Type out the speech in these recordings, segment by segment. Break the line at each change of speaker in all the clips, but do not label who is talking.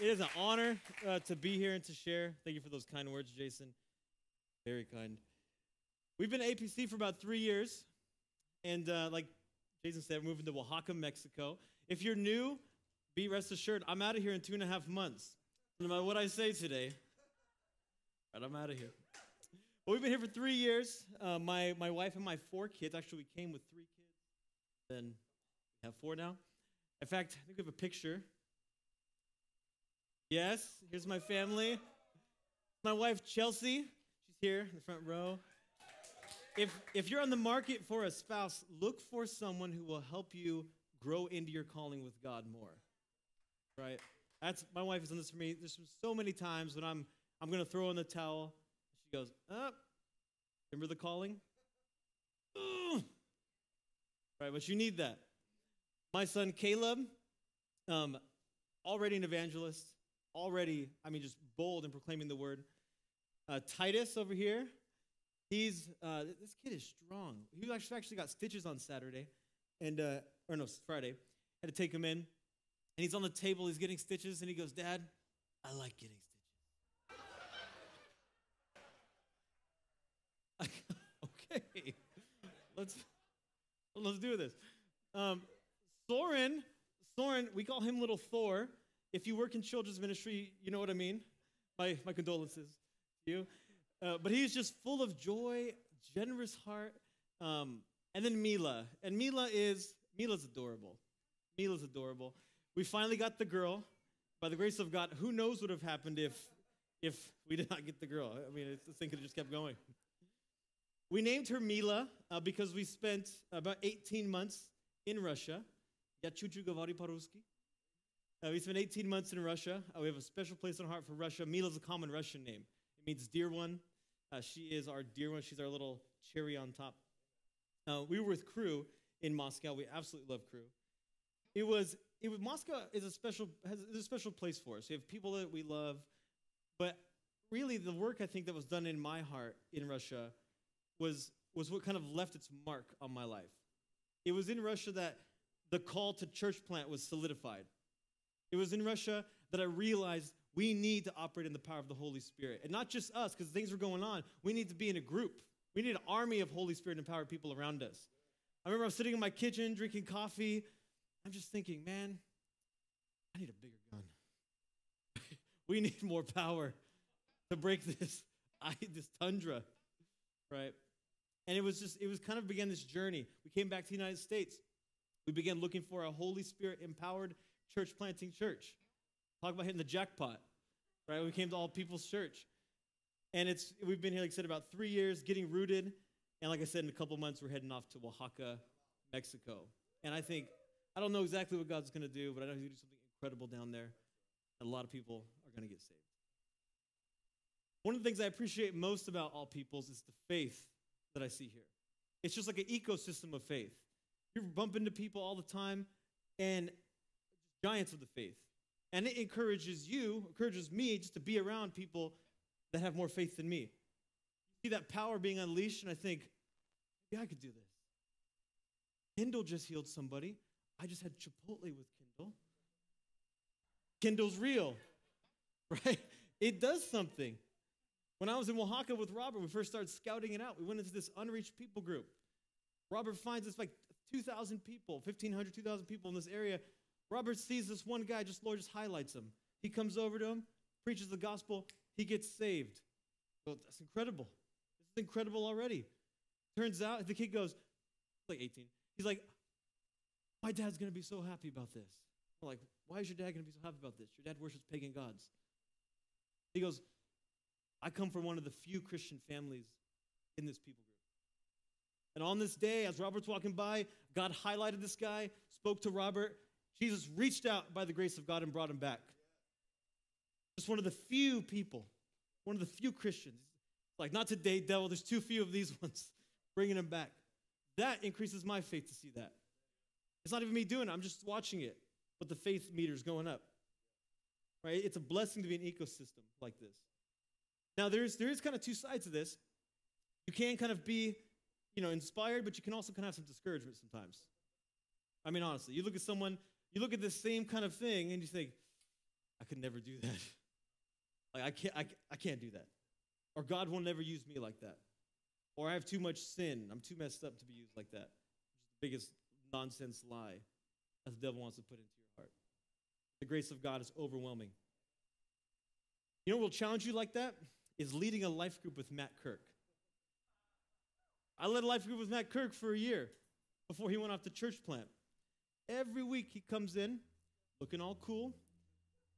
it is an honor uh, to be here and to share. Thank you for those kind words, Jason. Very kind. We've been APC for about three years, and uh, like Jason said, we're moving to Oaxaca, Mexico. If you're new, be rest assured, I'm out of here in two and a half months. No matter what I say today, right, I'm out of here. But we've been here for three years. Uh, my, my wife and my four kids, actually, we came with three kids. Then we have four now. In fact, I think we have a picture. Yes, here's my family. My wife, Chelsea. She's here in the front row. If, if you're on the market for a spouse, look for someone who will help you grow into your calling with God more. Right? That's my wife has done this for me. There's so many times when I'm I'm gonna throw in the towel. She goes, up. Oh, remember the calling? Right, but you need that. My son Caleb, um, already an evangelist, already, I mean, just bold in proclaiming the word. Uh, Titus over here, he's, uh, this kid is strong. He actually, actually got stitches on Saturday, and, uh, or no, Friday. Had to take him in, and he's on the table, he's getting stitches, and he goes, Dad, I like getting stitches. okay, let's, let's do this. Um, Soren, Soren, we call him Little Thor. If you work in children's ministry, you know what I mean. My, my condolences to you. Uh, but he's just full of joy, generous heart. Um, and then Mila. And Mila is, Mila's adorable. Mila's adorable. We finally got the girl. By the grace of God, who knows what would have happened if, if we did not get the girl? I mean, this thing could have just kept going. We named her Mila uh, because we spent about 18 months in Russia. Я чуть-чуть говорю по-русски. Uh, we spent 18 months in Russia. Uh, we have a special place in our heart for Russia. Mila is a common Russian name. It means dear one. Uh, she is our dear one. She's our little cherry on top. Uh, we were with Cru in Moscow. We absolutely love Cru. It was, it was Moscow is a special has a special place for us. We have people that we love, but really the work I think that was done in my heart in Russia was was what kind of left its mark on my life. It was in Russia that the call to church plant was solidified. It was in Russia that I realized we need to operate in the power of the Holy Spirit. And not just us, because things were going on. We need to be in a group. We need an army of Holy Spirit empowered people around us. I remember I was sitting in my kitchen drinking coffee. I'm just thinking, man, I need a bigger gun. we need more power to break this, I, this tundra, right? And it was just, it was kind of began this journey. We came back to the United States. We began looking for a Holy Spirit empowered church planting church. Talk about hitting the jackpot, right? We came to All People's Church. And it's we've been here, like I said, about three years, getting rooted. And like I said, in a couple months, we're heading off to Oaxaca, Mexico. And I think, I don't know exactly what God's going to do, but I know He's going to do something incredible down there. And a lot of people are going to get saved. One of the things I appreciate most about All Peoples is the faith that I see here. It's just like an ecosystem of faith. You bump into people all the time and giants of the faith. And it encourages you, encourages me just to be around people that have more faith than me. You see that power being unleashed, and I think, maybe I could do this. Kindle just healed somebody. I just had Chipotle with Kindle. Kindle's real, right? It does something. When I was in Oaxaca with Robert, we first started scouting it out. We went into this unreached people group. Robert finds it's like 2,000 people, 1,500, 2,000 people in this area. Robert sees this one guy, just Lord just highlights him. He comes over to him, preaches the gospel, he gets saved. Well, that's incredible. This is incredible already. Turns out the kid goes, like 18. He's like, my dad's gonna be so happy about this. I'm like, why is your dad gonna be so happy about this? Your dad worships pagan gods. He goes, I come from one of the few Christian families in this people group. And on this day, as Robert's walking by, God highlighted this guy, spoke to Robert. Jesus reached out by the grace of God and brought him back. Just one of the few people, one of the few Christians. Like, not today, devil, there's too few of these ones bringing him back. That increases my faith to see that. It's not even me doing it, I'm just watching it, but the faith meter's going up. Right? It's a blessing to be an ecosystem like this. Now, there's, there is kind of two sides to this. You can kind of be you know, inspired, but you can also kind of have some discouragement sometimes. I mean, honestly, you look at someone, you look at the same kind of thing, and you think, I could never do that. Like I can't I, I can't do that. Or God will never use me like that. Or I have too much sin. I'm too messed up to be used like that. the biggest nonsense lie that the devil wants to put into your heart. The grace of God is overwhelming. You know what will challenge you like that? Is leading a life group with Matt Kirk. I led a life group with Matt Kirk for a year before he went off to church plant. Every week he comes in looking all cool,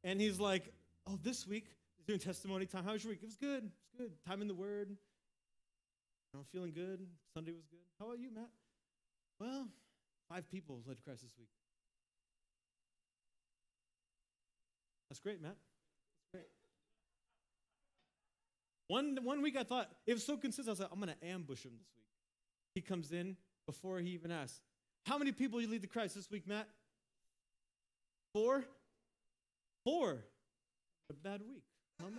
and he's like, Oh, this week he's doing testimony time. How was your week? It was good. It was good. Time in the Word. I'm feeling good. Sunday was good. How about you, Matt? Well, five people led to Christ this week. That's great, Matt. That's great. One, one week I thought, it was so consistent, I was like, I'm going to ambush him this week. He comes in before he even asks, How many people you lead to Christ this week, Matt? Four? Four. A bad week. Come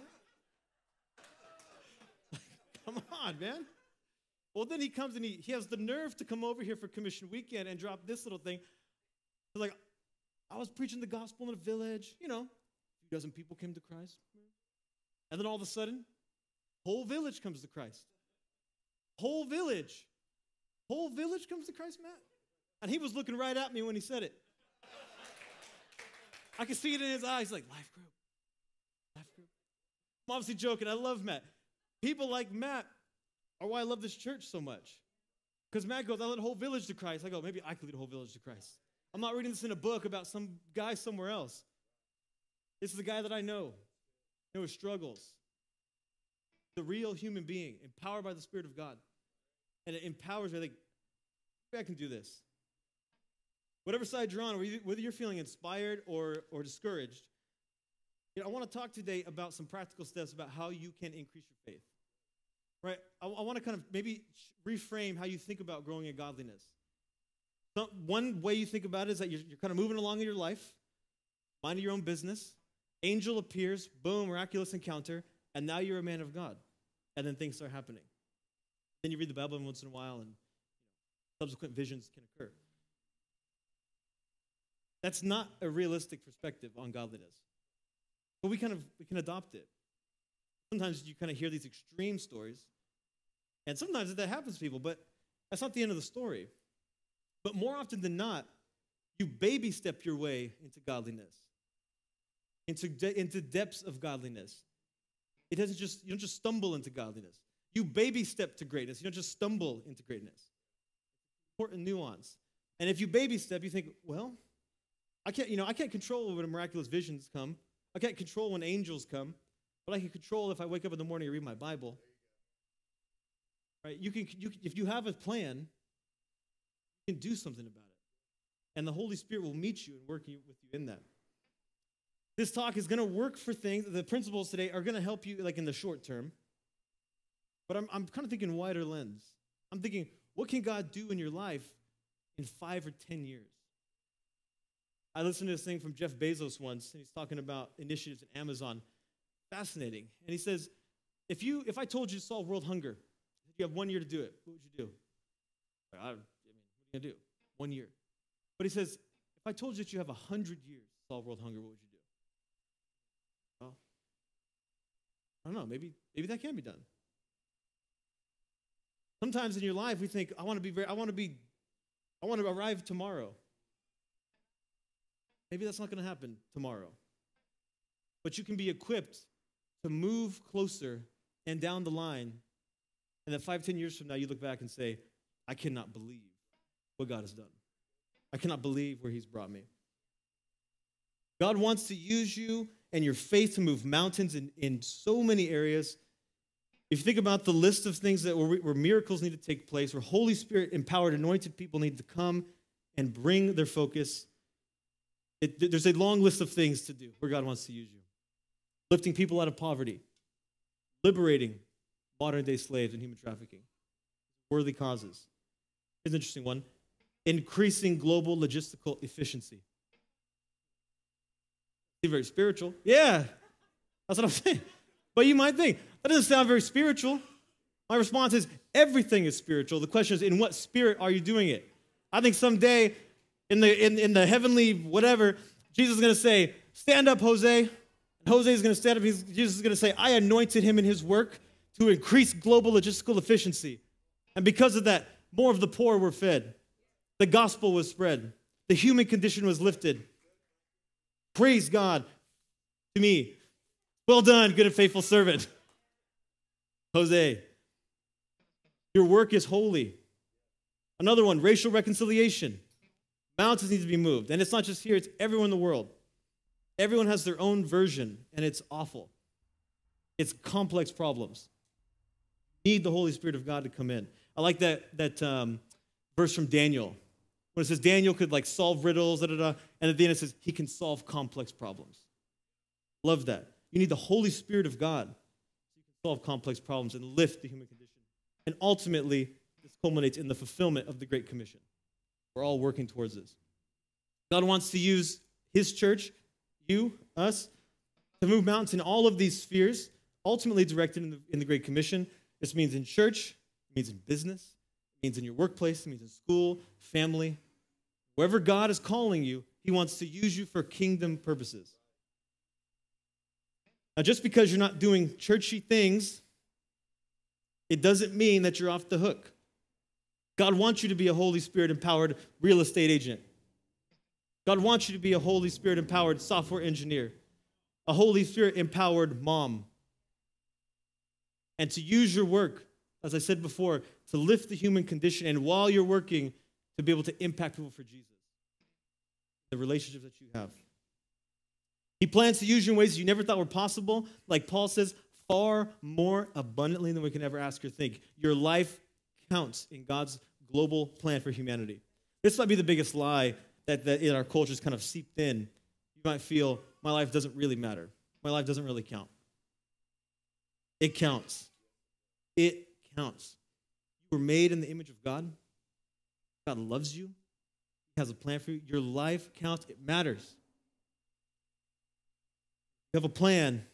on. Come on, man. Well, then he comes and he, he has the nerve to come over here for commission weekend and drop this little thing. Like, I was preaching the gospel in a village, you know, a few dozen people came to Christ. And then all of a sudden, whole village comes to Christ. Whole village. Whole village comes to Christ, Matt. And he was looking right at me when he said it. I could see it in his eyes, like, life group. Life group. I'm obviously joking. I love Matt. People like Matt are why I love this church so much. Because Matt goes, I led a whole village to Christ. I go, maybe I could lead a whole village to Christ. I'm not reading this in a book about some guy somewhere else. This is a guy that I know, know his struggles. The real human being, empowered by the Spirit of God. And it empowers me. I think, maybe I can do this. Whatever side you're on, whether you're feeling inspired or, or discouraged, you know, I want to talk today about some practical steps about how you can increase your faith right? I, I want to kind of maybe reframe how you think about growing in godliness. One way you think about it is that you're, you're kind of moving along in your life, minding your own business. Angel appears, boom, miraculous encounter, and now you're a man of God. And then things start happening. Then you read the Bible once in a while, and subsequent visions can occur. That's not a realistic perspective on godliness. But we kind of we can adopt it. Sometimes you kind of hear these extreme stories, and sometimes that happens to people, but that's not the end of the story. But more often than not, you baby step your way into godliness, into, de- into depths of godliness. It doesn't just, you don't just stumble into godliness. You baby step to greatness. You don't just stumble into greatness. Important nuance. And if you baby step, you think, well, I can't, you know, I can't control when miraculous visions come. I can't control when angels come, but I can control if I wake up in the morning and read my Bible. Right? You can, you, if you have a plan, you can do something about it. And the Holy Spirit will meet you and work with you in that. This talk is going to work for things. The principles today are going to help you like in the short term. But I'm, I'm kind of thinking wider lens. I'm thinking, what can God do in your life in five or 10 years? I listened to this thing from Jeff Bezos once, and he's talking about initiatives at Amazon. Fascinating. And he says, if you if I told you to solve world hunger, you have one year to do it. What would you do? I, I mean, what are you to do? One year. But he says, if I told you that you have 100 years to solve world hunger, what would you do? Well, I don't know. Maybe, maybe that can be done. Sometimes in your life, we think, I want to be very, I want to be, I want to arrive tomorrow. Maybe that's not going to happen tomorrow. But you can be equipped to move closer and down the line and then five, ten years from now, you look back and say, I cannot believe what God has done. I cannot believe where He's brought me. God wants to use you and your faith to move mountains in, in so many areas. If you think about the list of things that where, where miracles need to take place, where Holy Spirit empowered, anointed people need to come and bring their focus, it, there's a long list of things to do where God wants to use you. Lifting people out of poverty, liberating modern day slaves and human trafficking. Worthy causes. Here's an interesting one increasing global logistical efficiency. Very spiritual. Yeah, that's what I'm saying. But you might think, that doesn't sound very spiritual. My response is, everything is spiritual. The question is, in what spirit are you doing it? I think someday in the, in, in the heavenly whatever, Jesus is going to say, Stand up, Jose. And Jose is going to stand up. He's, Jesus is going to say, I anointed him in his work to increase global logistical efficiency. And because of that, more of the poor were fed. The gospel was spread. The human condition was lifted. Praise God to me. Well done, good and faithful servant. Jose, your work is holy. Another one, racial reconciliation. Mountains need to be moved. And it's not just here, it's everywhere in the world. Everyone has their own version, and it's awful. It's complex problems. Need the Holy Spirit of God to come in. I like that, that um, verse from Daniel when it says Daniel could like solve riddles, da, da, da, and at the end it says he can solve complex problems. Love that. You need the Holy Spirit of God so you can solve complex problems and lift the human condition. And ultimately, this culminates in the fulfillment of the Great Commission. We're all working towards this. God wants to use His church, you, us, to move mountains in all of these spheres, ultimately directed in the, in the Great Commission. This means in church, it means in business, it means in your workplace, it means in school, family. Wherever God is calling you, He wants to use you for kingdom purposes. Now, just because you're not doing churchy things, it doesn't mean that you're off the hook. God wants you to be a Holy Spirit empowered real estate agent. God wants you to be a Holy Spirit empowered software engineer, a Holy Spirit empowered mom. And to use your work, as I said before, to lift the human condition, and while you're working, to be able to impact people for Jesus, the relationships that you have. He plans to use you in ways you never thought were possible. Like Paul says, far more abundantly than we can ever ask or think. Your life counts in God's global plan for humanity. This might be the biggest lie that, that in our culture is kind of seeped in. You might feel, my life doesn't really matter. My life doesn't really count. It counts. It counts. You were made in the image of God. God loves you. He has a plan for you. Your life counts. It matters. You have a plan.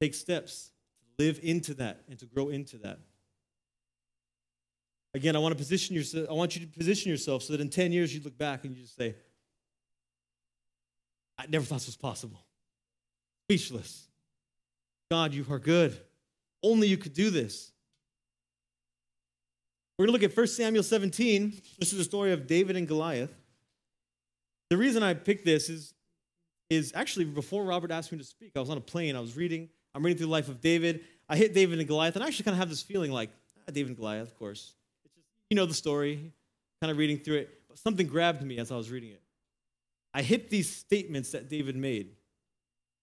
Take steps to live into that and to grow into that. Again, I want to position yourself, I want you to position yourself so that in 10 years you look back and you just say, I never thought this was possible. Speechless. God, you are good. Only you could do this. We're going to look at 1 Samuel 17. This is the story of David and Goliath. The reason I picked this is, is actually before Robert asked me to speak, I was on a plane, I was reading, I'm reading through the life of David. I hit David and Goliath, and I actually kind of have this feeling like, ah, David and Goliath, of course. You know the story, kind of reading through it. But something grabbed me as I was reading it. I hit these statements that David made,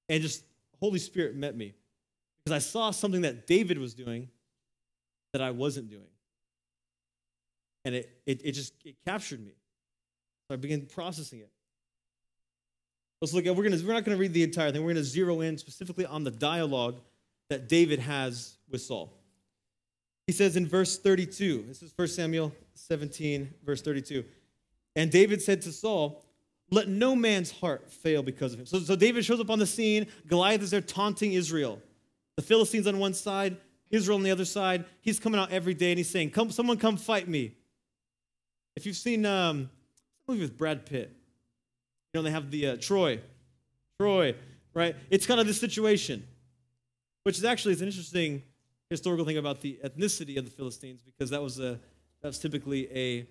and just Holy Spirit met me because I saw something that David was doing that I wasn't doing and it, it, it just it captured me. So I began processing it. Let's look at we're gonna we're not gonna read the entire thing. We're gonna zero in specifically on the dialogue that David has with Saul. He says in verse 32, this is 1 Samuel 17, verse 32. And David said to Saul, Let no man's heart fail because of him. So, so David shows up on the scene. Goliath is there taunting Israel. The Philistines on one side, Israel on the other side. He's coming out every day and he's saying, Come, someone come fight me. If you've seen um, a movie with Brad Pitt, you know, they have the uh, Troy. Troy, right? It's kind of this situation, which is actually it's an interesting historical thing about the ethnicity of the Philistines because that was a that's typically a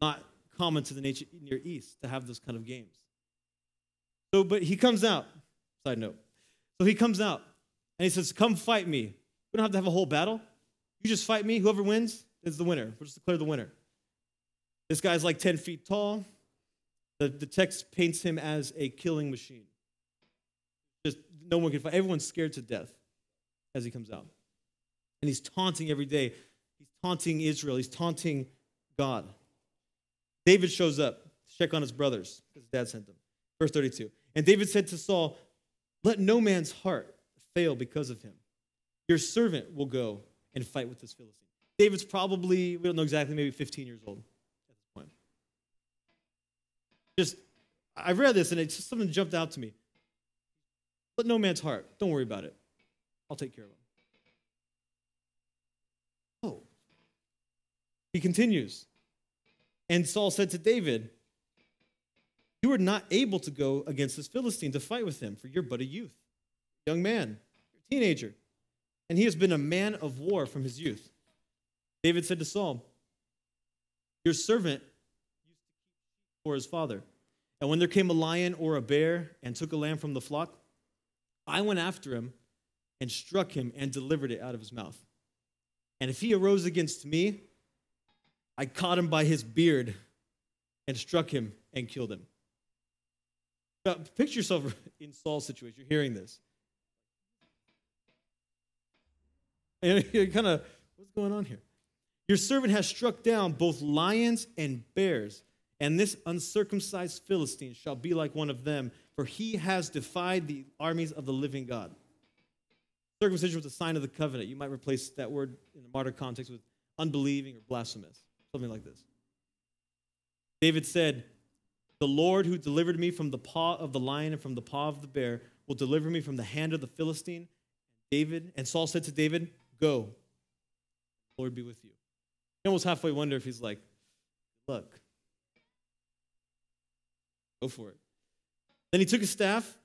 not common to the Near East to have those kind of games. So, but he comes out. Side note. So he comes out and he says, "Come fight me. We don't have to have a whole battle. You just fight me. Whoever wins is the winner. We'll just declare the winner." This guy's like 10 feet tall. The, the text paints him as a killing machine. Just no one can fight. Everyone's scared to death as he comes out. And he's taunting every day. He's taunting Israel. He's taunting God. David shows up to check on his brothers because his dad sent them. Verse 32. And David said to Saul, Let no man's heart fail because of him. Your servant will go and fight with this Philistine. David's probably, we don't know exactly, maybe 15 years old at this point. just I read this and it just something jumped out to me. Let no man's heart. Don't worry about it. I'll take care of him. Oh. He continues. And Saul said to David, You are not able to go against this Philistine to fight with him, for you're but a youth. young man, a teenager, and he has been a man of war from his youth. David said to Saul, Your servant used to keep for his father. And when there came a lion or a bear and took a lamb from the flock, I went after him and struck him and delivered it out of his mouth. And if he arose against me, I caught him by his beard and struck him and killed him. Now, picture yourself in Saul's situation. You're hearing this. And you're kind of, what's going on here? Your servant has struck down both lions and bears, and this uncircumcised Philistine shall be like one of them, for he has defied the armies of the living God. Circumcision was a sign of the covenant. You might replace that word in the martyr context with unbelieving or blasphemous, something like this. David said, The Lord who delivered me from the paw of the lion and from the paw of the bear will deliver me from the hand of the Philistine. David and Saul said to David, Go, Lord be with you. You almost halfway wonder if he's like, Look, go for it. Then he took his staff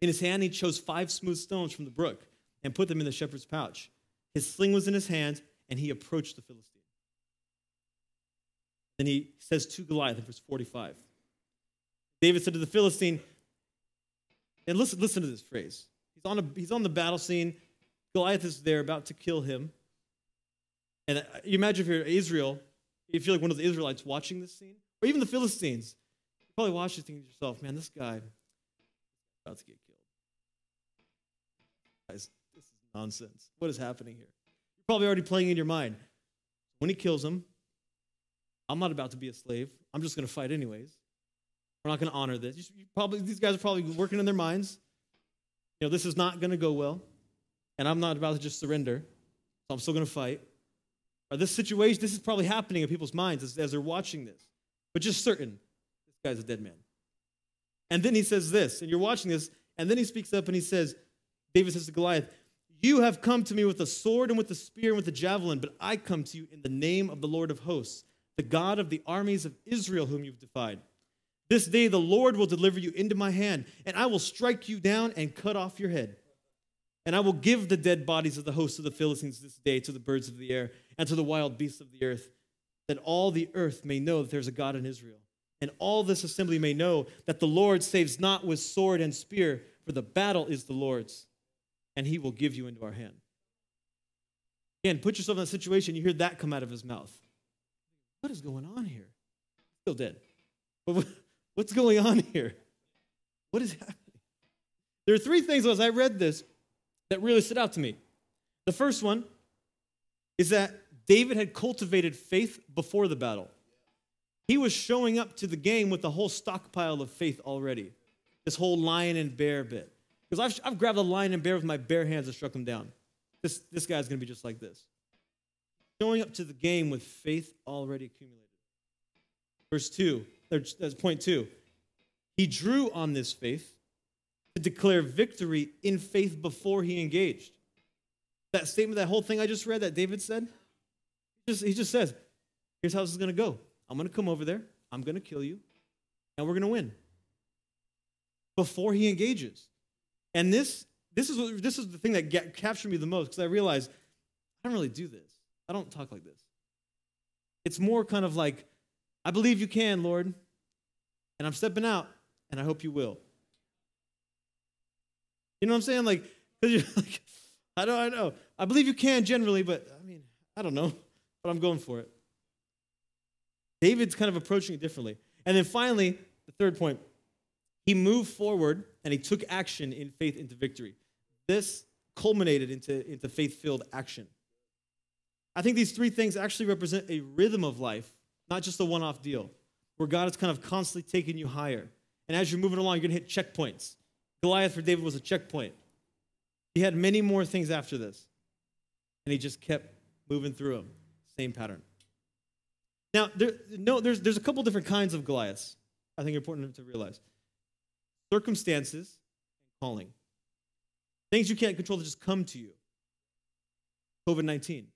in his hand. He chose five smooth stones from the brook and put them in the shepherd's pouch. His sling was in his hand, and he approached the Philistine. Then he says to Goliath in verse 45. David said to the Philistine, and listen, listen to this phrase. He's on, a, he's on the battle scene. Goliath is there about to kill him. And uh, you imagine if you're Israel, if you feel like one of the Israelites watching this scene, or even the Philistines. You probably watch this thinking to yourself, man, this guy about to get killed. Guys, this is nonsense. What is happening here? You're probably already playing in your mind. When he kills him, I'm not about to be a slave. I'm just going to fight anyways. We're not going to honor this. You probably, these guys are probably working in their minds. You know, this is not going to go well, and I'm not about to just surrender, so I'm still going to fight. Or this situation, this is probably happening in people's minds as, as they're watching this, but just certain, this guy's a dead man. And then he says this, and you're watching this, and then he speaks up and he says, David says to Goliath, You have come to me with a sword and with a spear and with a javelin, but I come to you in the name of the Lord of hosts the God of the armies of Israel, whom you've defied. This day the Lord will deliver you into my hand, and I will strike you down and cut off your head. And I will give the dead bodies of the hosts of the Philistines this day to the birds of the air and to the wild beasts of the earth, that all the earth may know that there's a God in Israel. And all this assembly may know that the Lord saves not with sword and spear, for the battle is the Lord's, and he will give you into our hand. Again, put yourself in a situation, you hear that come out of his mouth. What is going on here? Still dead. But what's going on here? What is happening? There are three things as I read this that really stood out to me. The first one is that David had cultivated faith before the battle. He was showing up to the game with a whole stockpile of faith already. This whole lion and bear bit. Because I've, I've grabbed a lion and bear with my bare hands and struck him down. This, this guy's going to be just like this showing up to the game with faith already accumulated. Verse 2, that's point 2. He drew on this faith to declare victory in faith before he engaged. That statement, that whole thing I just read that David said, he just, he just says, here's how this is going to go. I'm going to come over there, I'm going to kill you, and we're going to win. Before he engages. And this, this, is, what, this is the thing that get, captured me the most because I realized I don't really do this. I don't talk like this. It's more kind of like, I believe you can, Lord, and I'm stepping out, and I hope you will. You know what I'm saying? Like, you're like, I don't, I know. I believe you can generally, but I mean, I don't know, but I'm going for it. David's kind of approaching it differently. And then finally, the third point, he moved forward and he took action in faith into victory. This culminated into, into faith filled action. I think these three things actually represent a rhythm of life, not just a one off deal, where God is kind of constantly taking you higher. And as you're moving along, you're going to hit checkpoints. Goliath for David was a checkpoint. He had many more things after this, and he just kept moving through them. Same pattern. Now, there, no, there's, there's a couple different kinds of Goliaths I think important to realize circumstances and calling. Things you can't control that just come to you. COVID 19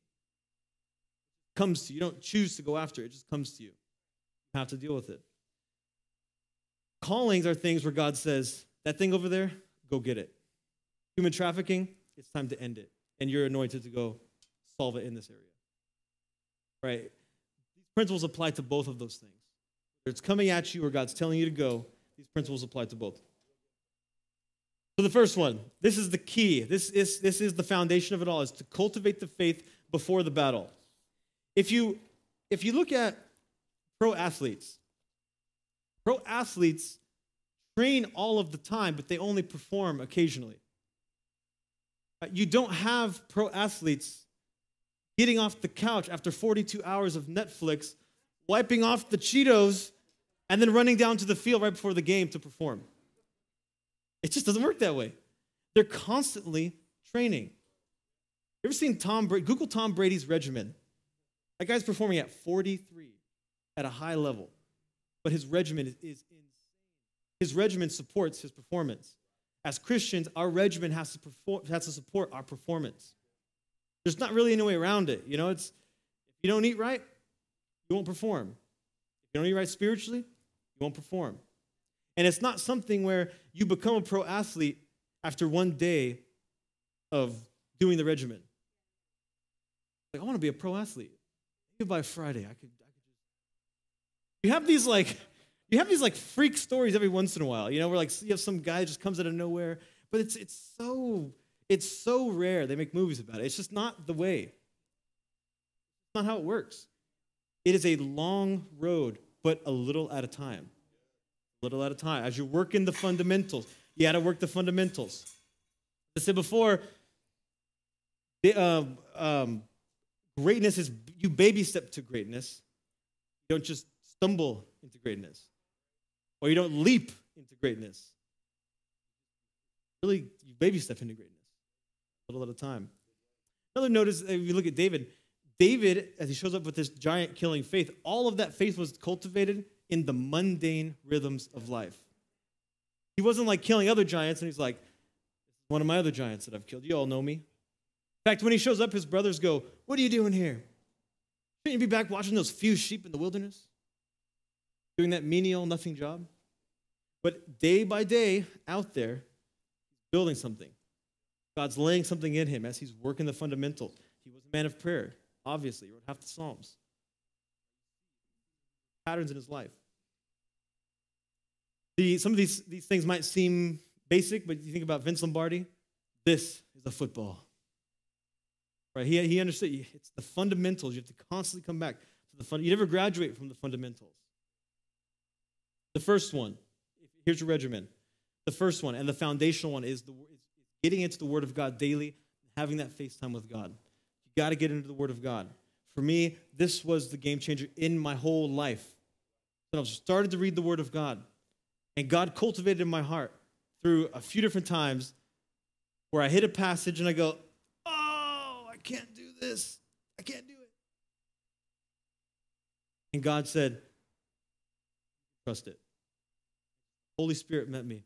comes to you. You don't choose to go after it, it just comes to you. You have to deal with it. Callings are things where God says, that thing over there, go get it. human trafficking, it's time to end it. And you're anointed to go solve it in this area. Right? These principles apply to both of those things. Whether it's coming at you or God's telling you to go, these principles apply to both. So the first one, this is the key. This is, this is the foundation of it all, is to cultivate the faith before the battle. If you if you look at pro athletes, pro athletes train all of the time, but they only perform occasionally. Uh, you don't have pro athletes getting off the couch after 42 hours of Netflix, wiping off the Cheetos, and then running down to the field right before the game to perform. It just doesn't work that way. They're constantly training. You ever seen Tom Brady? Google Tom Brady's regimen. That guy's performing at 43 at a high level, but his regimen is, is insane. His regimen supports his performance. As Christians, our regimen has to, perform, has to support our performance. There's not really any way around it. You know, it's if you don't eat right, you won't perform. If you don't eat right spiritually, you won't perform. And it's not something where you become a pro athlete after one day of doing the regimen. Like, I want to be a pro athlete. By Friday, I could, I could just. You have these like, you have these like freak stories every once in a while, you know, where like you have some guy just comes out of nowhere, but it's it's so it's so rare. They make movies about it. It's just not the way. It's not how it works. It is a long road, but a little at a time little at a time. As you work in the fundamentals, you got to work the fundamentals. I said before, the, uh, um, greatness is you baby step to greatness. You don't just stumble into greatness, or you don't leap into greatness. Really, you baby step into greatness, a little at a time. Another notice, if you look at David, David, as he shows up with this giant killing faith, all of that faith was cultivated in the mundane rhythms of life. He wasn't like killing other giants, and he's like, one of my other giants that I've killed. You all know me. In fact, when he shows up, his brothers go, What are you doing here? Shouldn't you be back watching those few sheep in the wilderness? Doing that menial, nothing job? But day by day, out there, building something. God's laying something in him as he's working the fundamentals. He was a man of prayer, obviously, he wrote half the Psalms. Patterns in his life. The, some of these, these things might seem basic, but you think about Vince Lombardi, this is a football. Right? He, he understood it's the fundamentals. You have to constantly come back to the fund. You never graduate from the fundamentals. The first one, here's your regimen. The first one and the foundational one is, the, getting into the Word of God daily, having that face time with God. You got to get into the Word of God. For me, this was the game changer in my whole life. So I started to read the Word of God. And God cultivated in my heart through a few different times where I hit a passage and I go, can't do this. I can't do it. And God said, Trust it. Holy Spirit met me.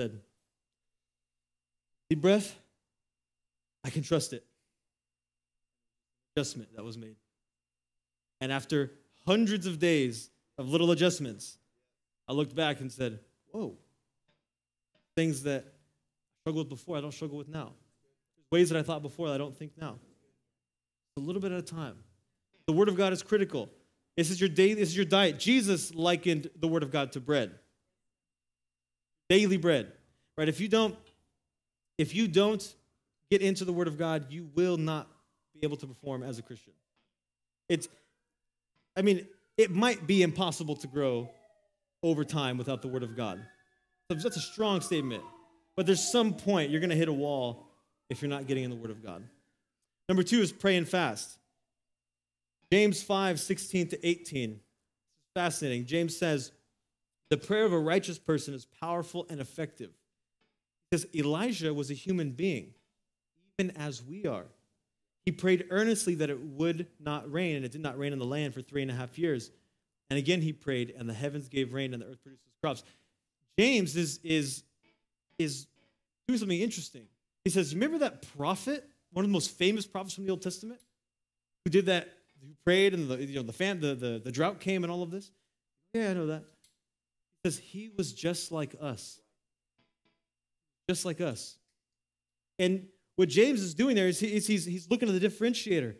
Said, Deep breath. I can trust it. Adjustment that was made. And after hundreds of days of little adjustments, I looked back and said, Whoa, things that I struggled with before, I don't struggle with now. Ways that I thought before that I don't think now. A little bit at a time. The Word of God is critical. This is your day, this is your diet. Jesus likened the Word of God to bread. Daily bread. Right? If you don't, if you don't get into the Word of God, you will not be able to perform as a Christian. It's, I mean, it might be impossible to grow over time without the Word of God. So that's a strong statement. But there's some point you're going to hit a wall if you're not getting in the Word of God. Number two is pray and fast. James 5, 16 to 18. Fascinating. James says, The prayer of a righteous person is powerful and effective. Because Elijah was a human being, even as we are. He prayed earnestly that it would not rain, and it did not rain on the land for three and a half years. And again he prayed, and the heavens gave rain, and the earth produces crops. James is, is, is doing something interesting. He says, Remember that prophet, one of the most famous prophets from the Old Testament, who did that, who prayed, and the, you know, the, fam, the, the, the drought came and all of this? Yeah, I know that. He says, He was just like us. just like us. And what James is doing there is, he, is he's, he's looking at the differentiator.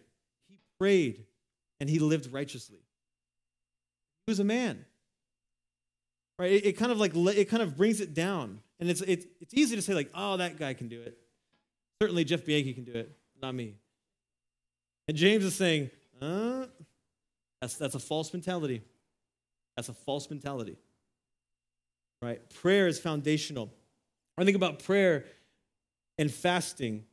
He prayed and he lived righteously. He was a man. Right? It, it kind of like it kind of brings it down. And it's, it's, it's easy to say, like, oh, that guy can do it. Certainly Jeff Bianchi can do it, not me. And James is saying, uh, that's, that's a false mentality. That's a false mentality. Right? Prayer is foundational. I think about prayer and fasting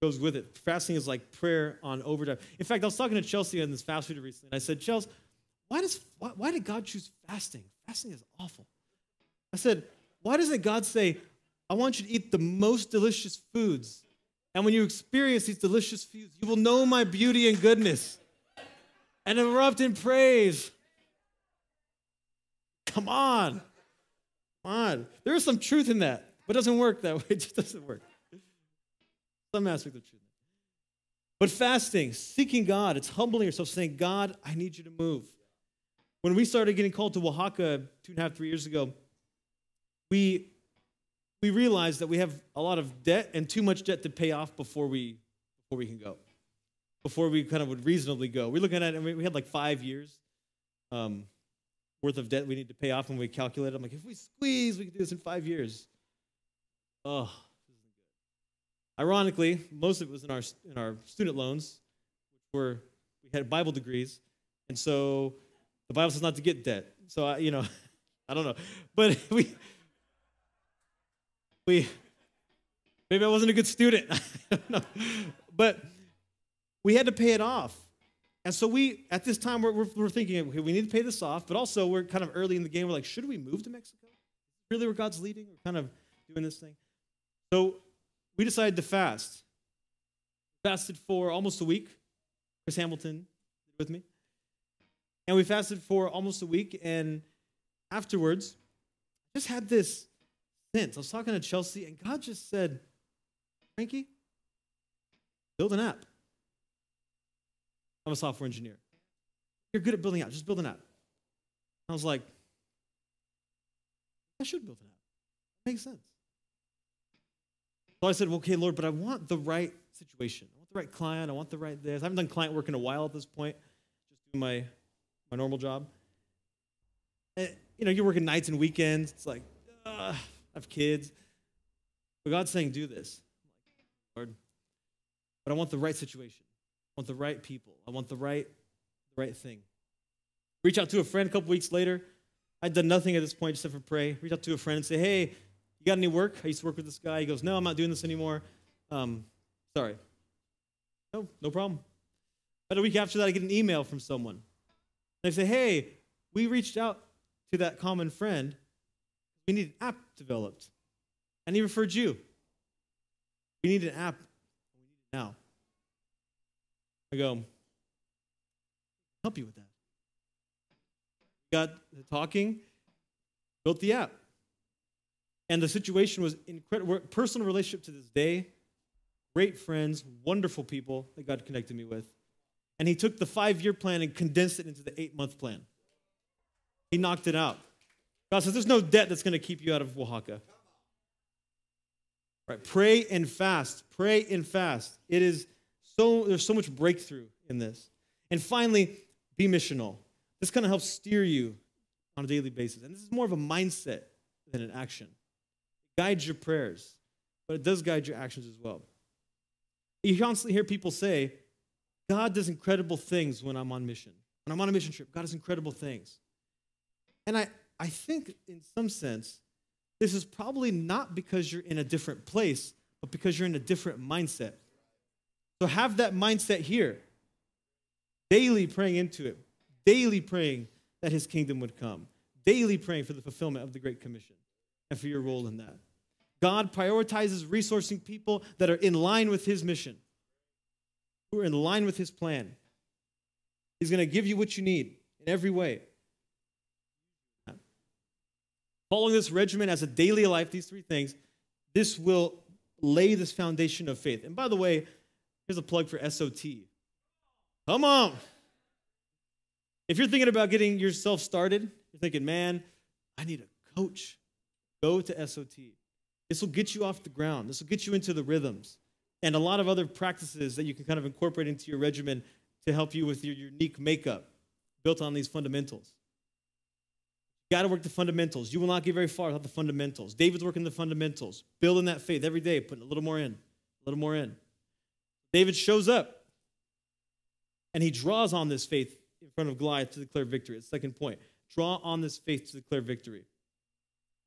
goes with it. Fasting is like prayer on overdrive. In fact, I was talking to Chelsea on this fast food recently, and I said, Chelsea, why, does, why, why did God choose fasting? Fasting is awful. I said, why doesn't God say, I want you to eat the most delicious foods? And when you experience these delicious foods, you will know my beauty and goodness and erupt in praise. Come on. Come on. There is some truth in that, but it doesn't work that way. It just doesn't work. Some aspect of truth. But fasting, seeking God, it's humbling yourself, saying, God, I need you to move. When we started getting called to Oaxaca two and a half, three years ago, we, we realized that we have a lot of debt and too much debt to pay off before we, before we can go, before we kind of would reasonably go. We're looking at it, and we had like five years um, worth of debt we need to pay off, and we calculated. I'm like, if we squeeze, we can do this in five years. Oh, Ironically, most of it was in our, in our student loans, which were, we had Bible degrees. And so the Bible says not to get debt. So, I, you know, I don't know. But we, we, maybe I wasn't a good student. I don't know. But we had to pay it off. And so we, at this time, we're, we're, we're, thinking, okay, we need to pay this off, but also we're kind of early in the game. We're like, should we move to Mexico? Really, where God's leading? We're kind of doing this thing. So we decided to fast. Fasted for almost a week. Chris Hamilton with me. And we fasted for almost a week. And afterwards, just had this I was talking to Chelsea, and God just said, Frankie, build an app. I'm a software engineer. You're good at building apps. Just build an app. I was like, I should build an app. makes sense. So I said, well, okay, Lord, but I want the right situation. I want the right client. I want the right this. I haven't done client work in a while at this point, just doing my, my normal job. And, you know, you're working nights and weekends. It's like, uh, Have kids. But God's saying, do this. Lord, but I want the right situation. I want the right people. I want the right, the right thing. Reach out to a friend a couple weeks later. I'd done nothing at this point except for pray. Reach out to a friend and say, hey, you got any work? I used to work with this guy. He goes, No, I'm not doing this anymore. Um, sorry. No, no problem. About a week after that, I get an email from someone. They say, Hey, we reached out to that common friend. We need an app developed. And he referred you. We need an app. We need it now. I go, help you with that. Got talking, built the app. And the situation was incredible. Personal relationship to this day, great friends, wonderful people that God connected me with. And he took the five year plan and condensed it into the eight month plan. He knocked it out. God says, There's no debt that's going to keep you out of Oaxaca. Right? Pray and fast. Pray and fast. It is so, there's so much breakthrough in this. And finally, be missional. This kind of helps steer you on a daily basis. And this is more of a mindset than an action guides your prayers, but it does guide your actions as well. You constantly hear people say, God does incredible things when I'm on mission. When I'm on a mission trip, God does incredible things. And I, I think, in some sense, this is probably not because you're in a different place, but because you're in a different mindset. So have that mindset here. Daily praying into it, daily praying that his kingdom would come, daily praying for the fulfillment of the Great Commission and for your role in that. God prioritizes resourcing people that are in line with his mission, who are in line with his plan. He's going to give you what you need in every way. Following this regimen as a daily life, these three things, this will lay this foundation of faith. And by the way, here's a plug for SOT. Come on. If you're thinking about getting yourself started, you're thinking, man, I need a coach. Go to SOT. This will get you off the ground. This will get you into the rhythms and a lot of other practices that you can kind of incorporate into your regimen to help you with your unique makeup built on these fundamentals. You got to work the fundamentals. You will not get very far without the fundamentals. David's working the fundamentals, building that faith every day, putting a little more in, a little more in. David shows up and he draws on this faith in front of Goliath to declare victory. The second point. Draw on this faith to declare victory.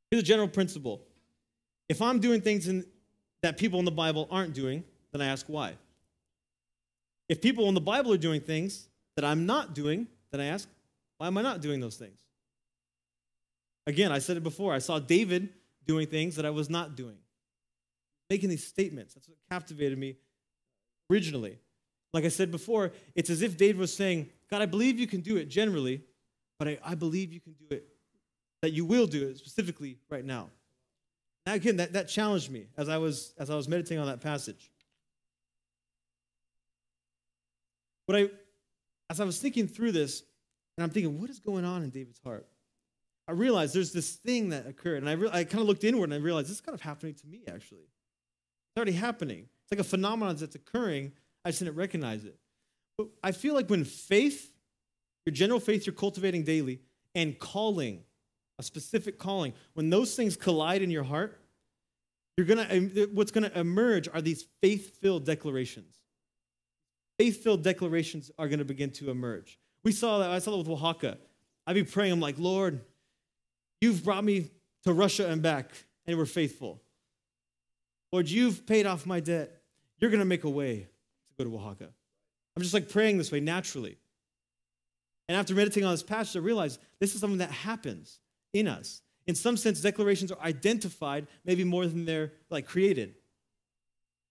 Here's a general principle. If I'm doing things in, that people in the Bible aren't doing, then I ask why. If people in the Bible are doing things that I'm not doing, then I ask, why am I not doing those things? Again, I said it before. I saw David doing things that I was not doing, making these statements. That's what captivated me originally. Like I said before, it's as if David was saying, God, I believe you can do it generally, but I, I believe you can do it, that you will do it specifically right now. Now, again, that, that challenged me as I, was, as I was meditating on that passage. But I, as I was thinking through this, and I'm thinking, what is going on in David's heart? I realized there's this thing that occurred, and I, re- I kind of looked inward and I realized this is kind of happening to me, actually. It's already happening. It's like a phenomenon that's occurring. I just didn't recognize it. But I feel like when faith, your general faith you're cultivating daily, and calling, a specific calling, when those things collide in your heart, you're gonna um, what's gonna emerge are these faith-filled declarations. Faith-filled declarations are gonna begin to emerge. We saw that, I saw that with Oaxaca. I'd be praying, I'm like, Lord, You've brought me to Russia and back, and we're faithful. Lord, you've paid off my debt. You're going to make a way to go to Oaxaca. I'm just like praying this way naturally. And after meditating on this passage, I realized this is something that happens in us. In some sense, declarations are identified maybe more than they're like created.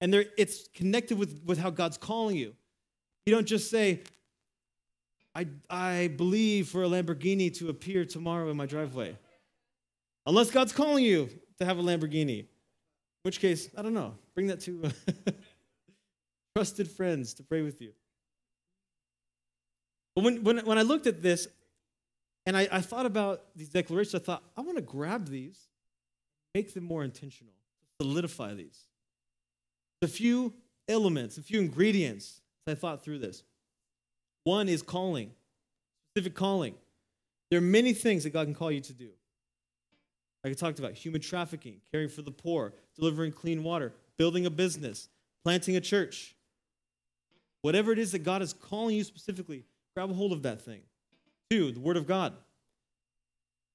And they're, it's connected with, with how God's calling you. You don't just say, I, I believe for a Lamborghini to appear tomorrow in my driveway. Unless God's calling you to have a Lamborghini. In which case, I don't know. Bring that to trusted friends to pray with you. But when, when, when I looked at this and I, I thought about these declarations, I thought, I want to grab these, make them more intentional, solidify these. A few elements, a few ingredients as I thought through this. One is calling, specific calling. There are many things that God can call you to do. Like I talked about, human trafficking, caring for the poor, delivering clean water, building a business, planting a church. Whatever it is that God is calling you specifically, grab a hold of that thing. Two, the Word of God.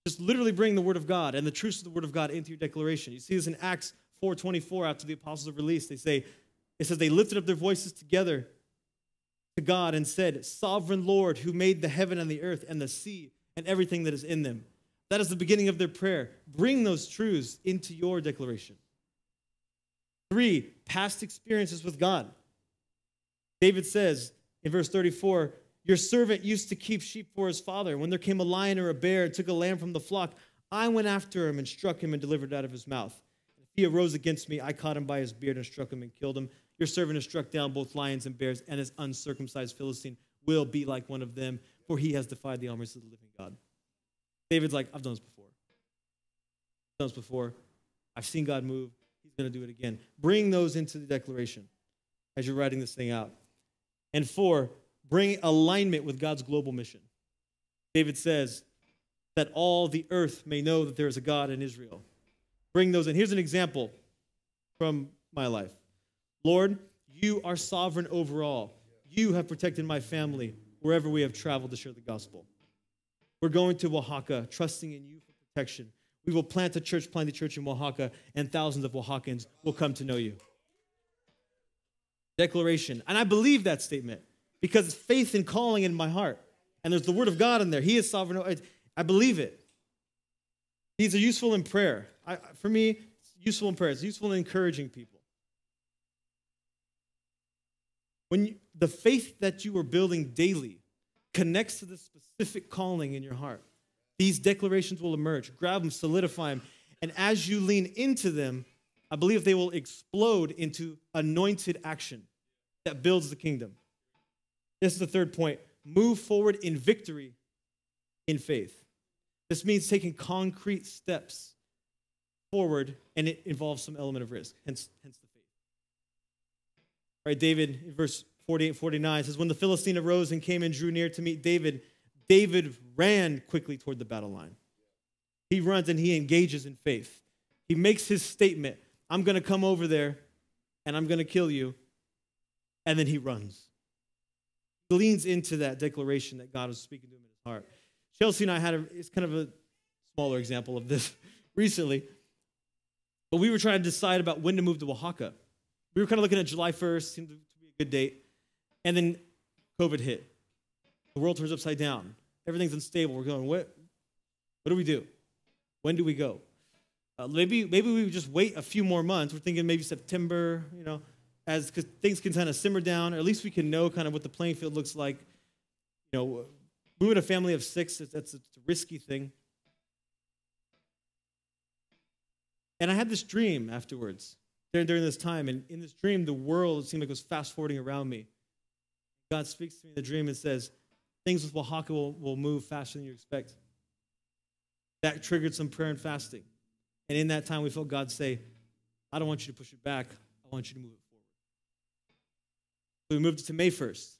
Just literally bring the Word of God and the truths of the Word of God into your declaration. You see this in Acts 4.24 after the apostles are released. They say, it says they lifted up their voices together to God and said, Sovereign Lord, who made the heaven and the earth and the sea and everything that is in them. That is the beginning of their prayer. Bring those truths into your declaration. Three, past experiences with God. David says in verse 34 Your servant used to keep sheep for his father. When there came a lion or a bear and took a lamb from the flock, I went after him and struck him and delivered it out of his mouth. If he arose against me, I caught him by his beard and struck him and killed him. Your servant has struck down both lions and bears, and his uncircumcised Philistine will be like one of them, for he has defied the armies of the living God. David's like, I've done this before. I've done this before. I've seen God move. He's going to do it again. Bring those into the declaration as you're writing this thing out. And four, bring alignment with God's global mission. David says that all the earth may know that there is a God in Israel. Bring those in. Here's an example from my life Lord, you are sovereign over all. You have protected my family wherever we have traveled to share the gospel. We're going to Oaxaca, trusting in you for protection. We will plant a church, plant a church in Oaxaca, and thousands of Oaxacans will come to know you. Declaration. And I believe that statement because it's faith and calling in my heart. And there's the word of God in there. He is sovereign. I believe it. These are useful in prayer. I, for me, it's useful in prayer. It's useful in encouraging people. When you, the faith that you are building daily connects to the specific calling in your heart. These declarations will emerge. Grab them, solidify them. And as you lean into them, I believe they will explode into anointed action that builds the kingdom. This is the third point. Move forward in victory in faith. This means taking concrete steps forward, and it involves some element of risk, hence, hence the faith. All right, David, verse 48 49 says, When the Philistine arose and came and drew near to meet David, David ran quickly toward the battle line. He runs and he engages in faith. He makes his statement I'm going to come over there and I'm going to kill you. And then he runs. He leans into that declaration that God was speaking to him in his heart. Chelsea and I had a, it's kind of a smaller example of this recently. But we were trying to decide about when to move to Oaxaca. We were kind of looking at July 1st, seemed to be a good date. And then COVID hit. The world turns upside down. Everything's unstable. We're going, what, what do we do? When do we go? Uh, maybe, maybe we just wait a few more months. We're thinking maybe September, you know, as cause things can kind of simmer down, or at least we can know kind of what the playing field looks like. You know, moving a family of six, that's, a risky thing. And I had this dream afterwards during, during this time. And in this dream, the world seemed like it was fast forwarding around me. God speaks to me in the dream and says, Things with Oaxaca will, will move faster than you expect. That triggered some prayer and fasting. And in that time, we felt God say, I don't want you to push it back, I want you to move it forward. So we moved it to May 1st.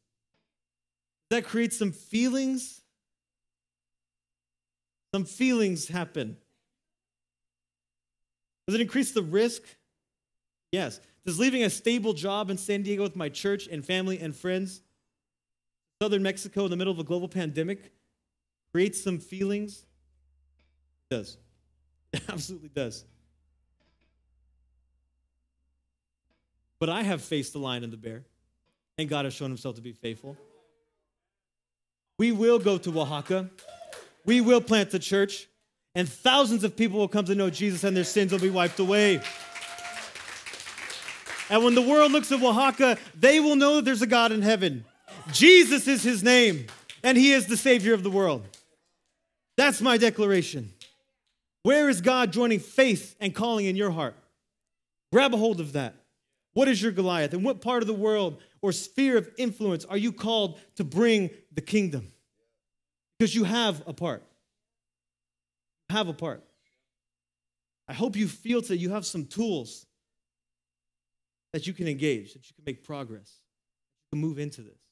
That creates some feelings. Some feelings happen. Does it increase the risk? Yes. Does leaving a stable job in San Diego with my church and family and friends, southern Mexico in the middle of a global pandemic, creates some feelings? It does. It absolutely does. But I have faced the lion and the bear, and God has shown himself to be faithful. We will go to Oaxaca. We will plant the church and thousands of people will come to know Jesus and their sins will be wiped away. And when the world looks at Oaxaca, they will know that there's a God in heaven. Jesus is his name, and he is the Savior of the world. That's my declaration. Where is God joining faith and calling in your heart? Grab a hold of that. What is your Goliath? And what part of the world or sphere of influence are you called to bring the kingdom? Because you have a part have a part. I hope you feel that you have some tools that you can engage, that you can make progress, you can move into this.